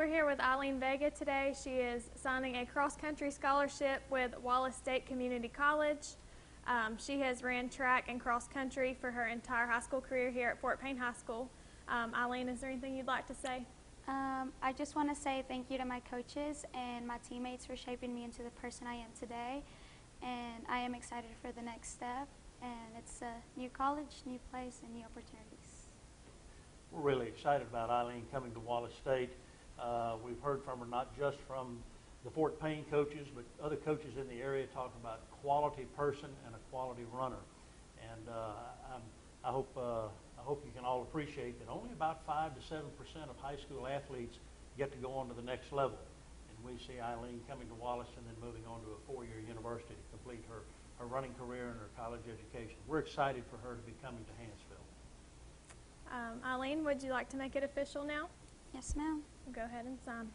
We're here with Eileen Vega today. She is signing a cross country scholarship with Wallace State Community College. Um, she has ran track and cross country for her entire high school career here at Fort Payne High School. Um, Eileen, is there anything you'd like to say? Um, I just want to say thank you to my coaches and my teammates for shaping me into the person I am today. And I am excited for the next step. And it's a new college, new place, and new opportunities. We're really excited about Eileen coming to Wallace State. Uh, we've heard from her not just from the Fort Payne coaches, but other coaches in the area talking about quality person and a quality runner. And uh, I hope uh, I hope you can all appreciate that only about five to seven percent of high school athletes get to go on to the next level. And we see Eileen coming to Wallace and then moving on to a four-year university to complete her, her running career and her college education. We're excited for her to be coming to Hanceville. Um, Eileen, would you like to make it official now? Yes, ma'am. Go ahead and sign.